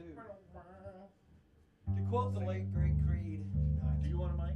too. To quote the late great Creed. Do you want a mic?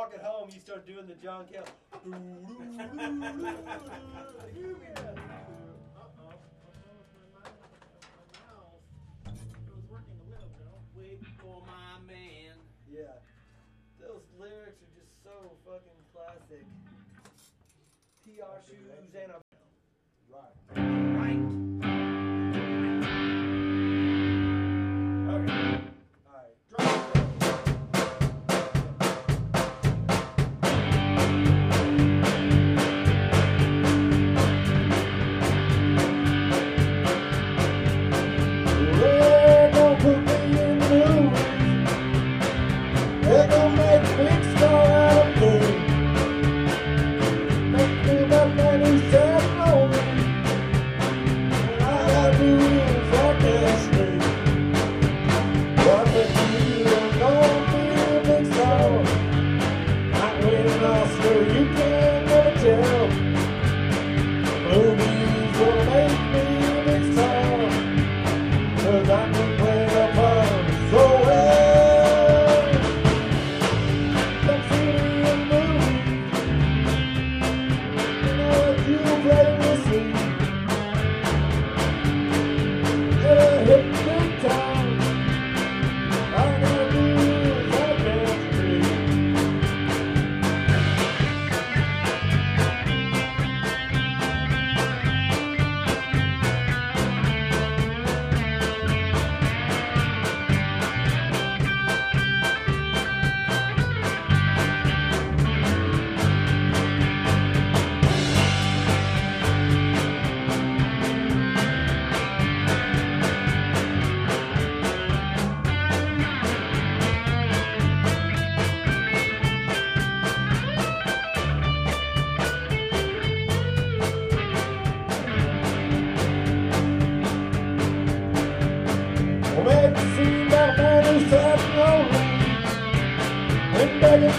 walking home, you start doing the John Cale. Yeah. Those lyrics are just so fucking classic. PR shoes and a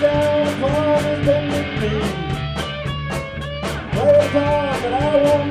down upon and bended knee. Pray a time that I won't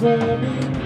Never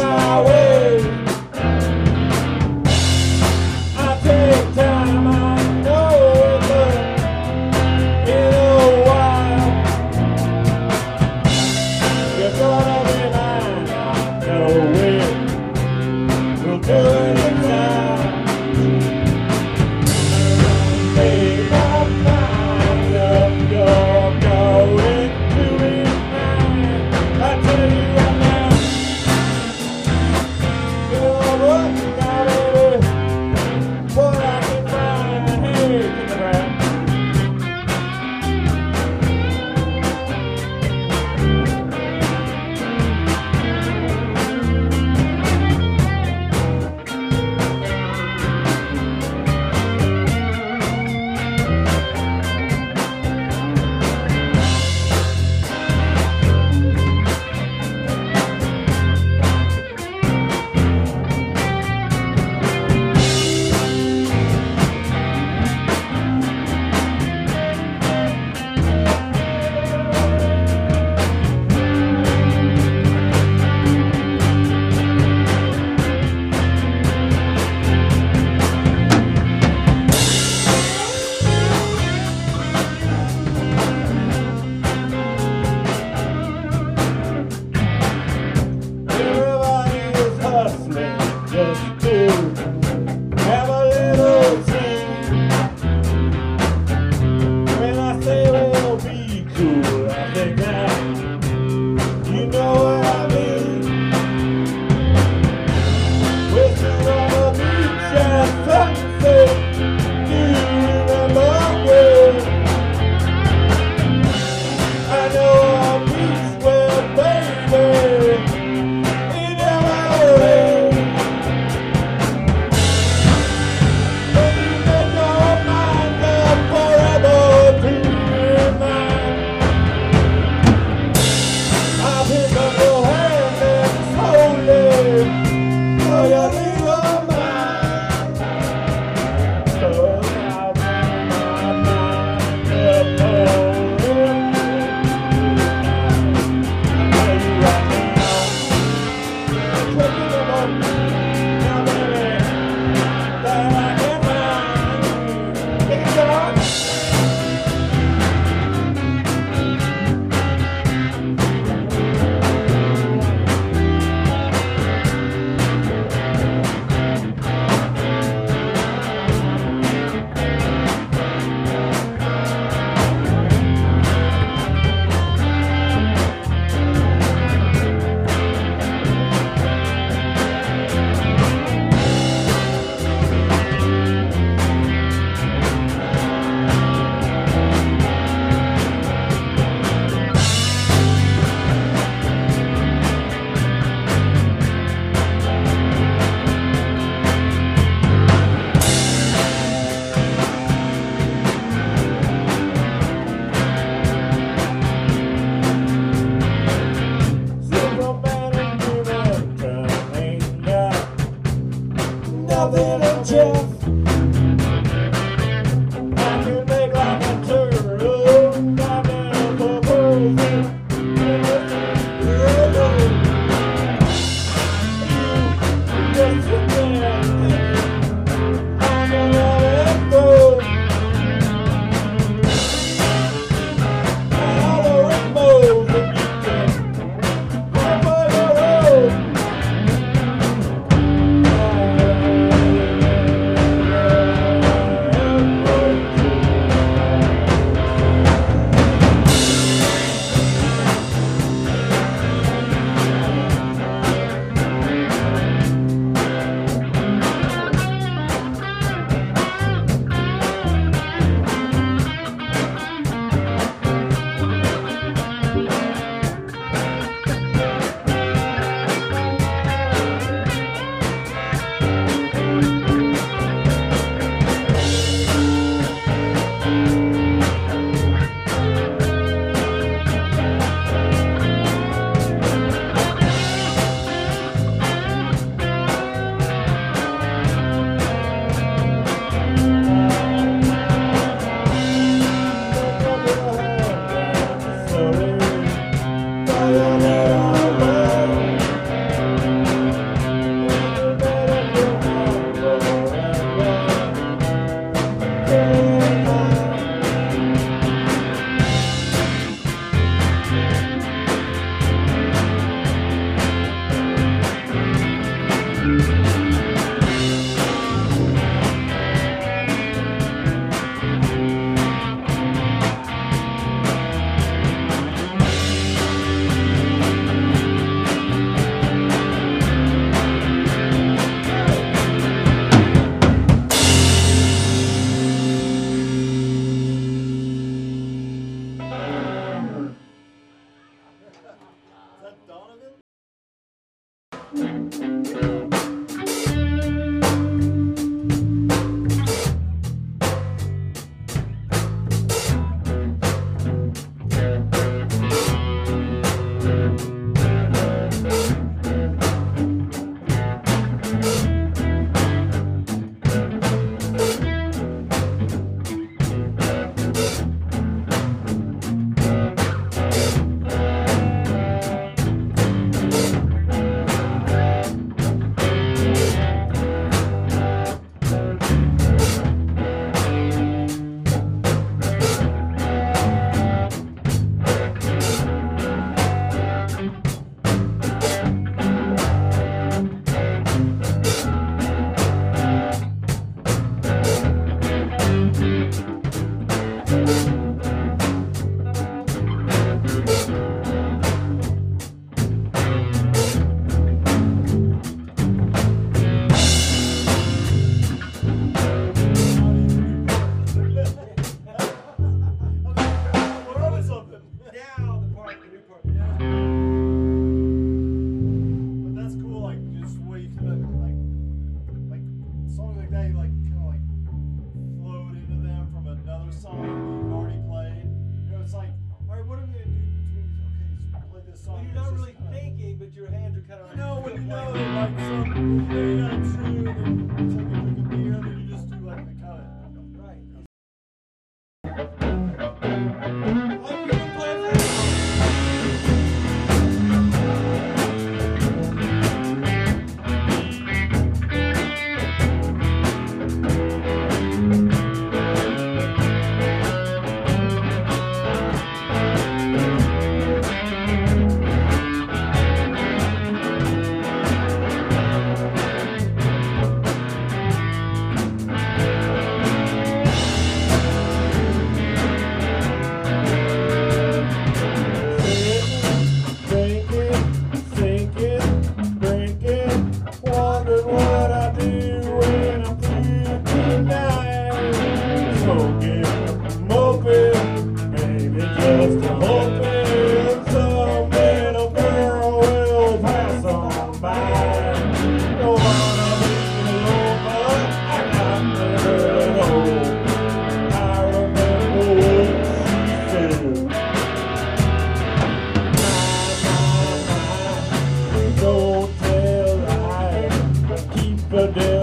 my way. Saturday.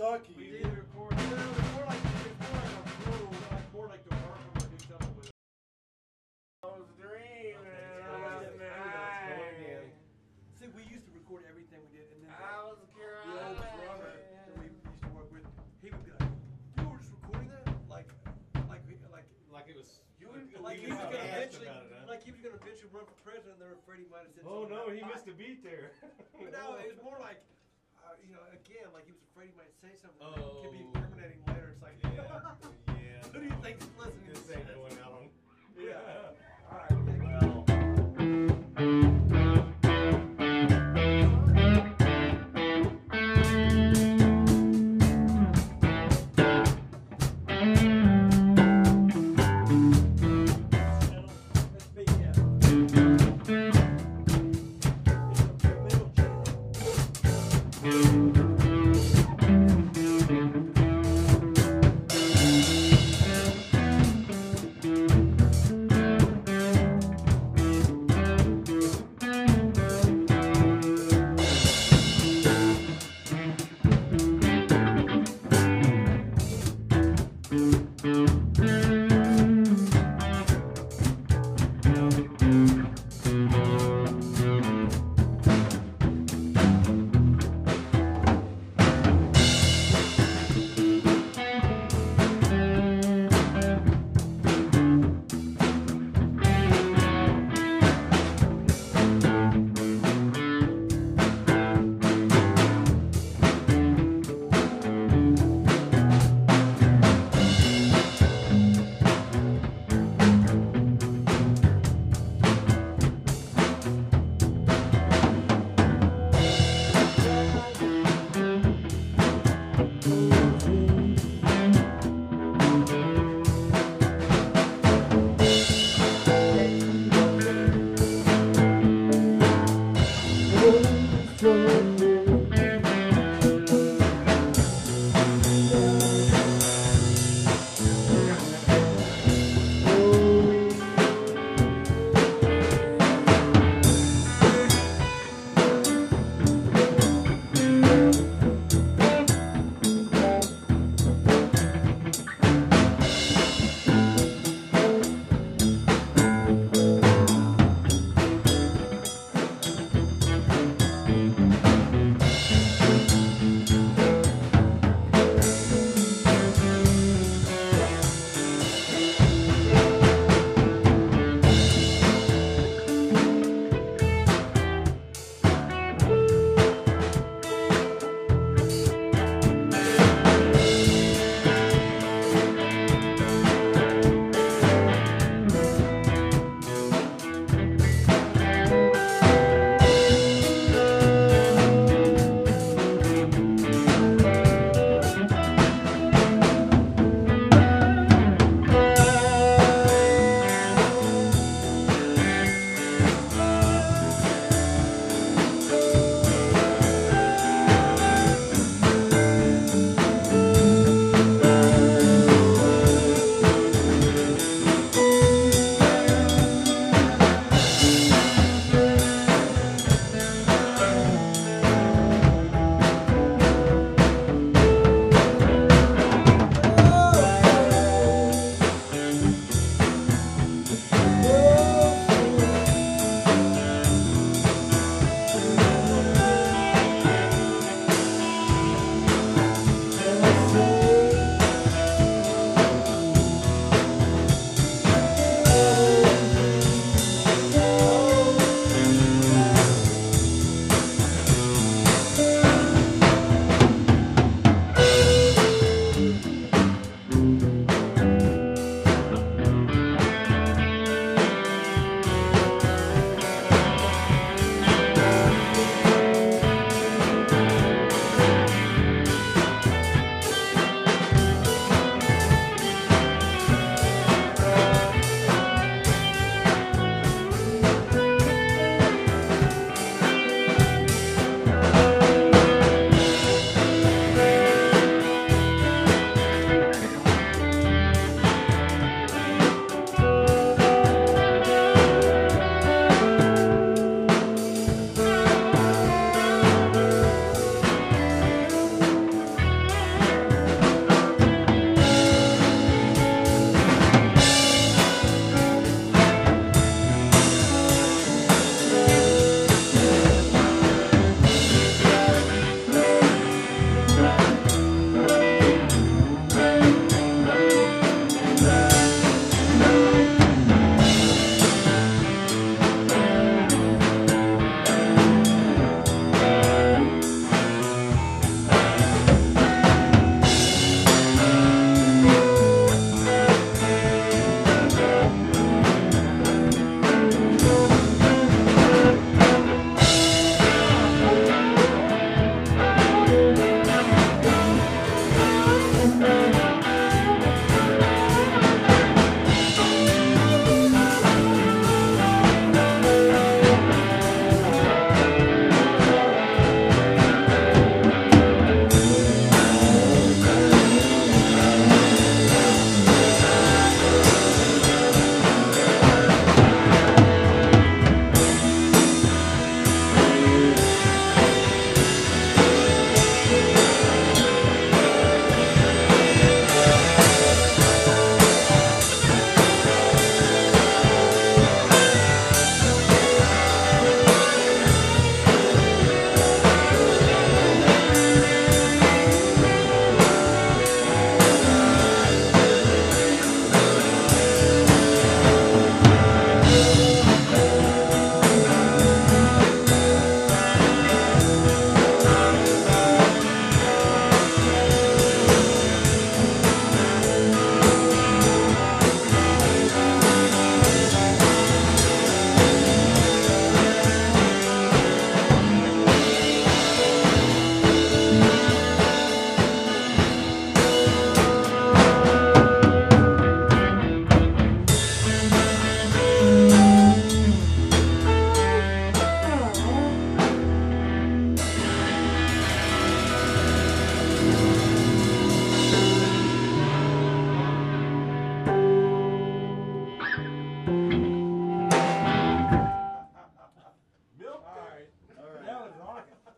Are in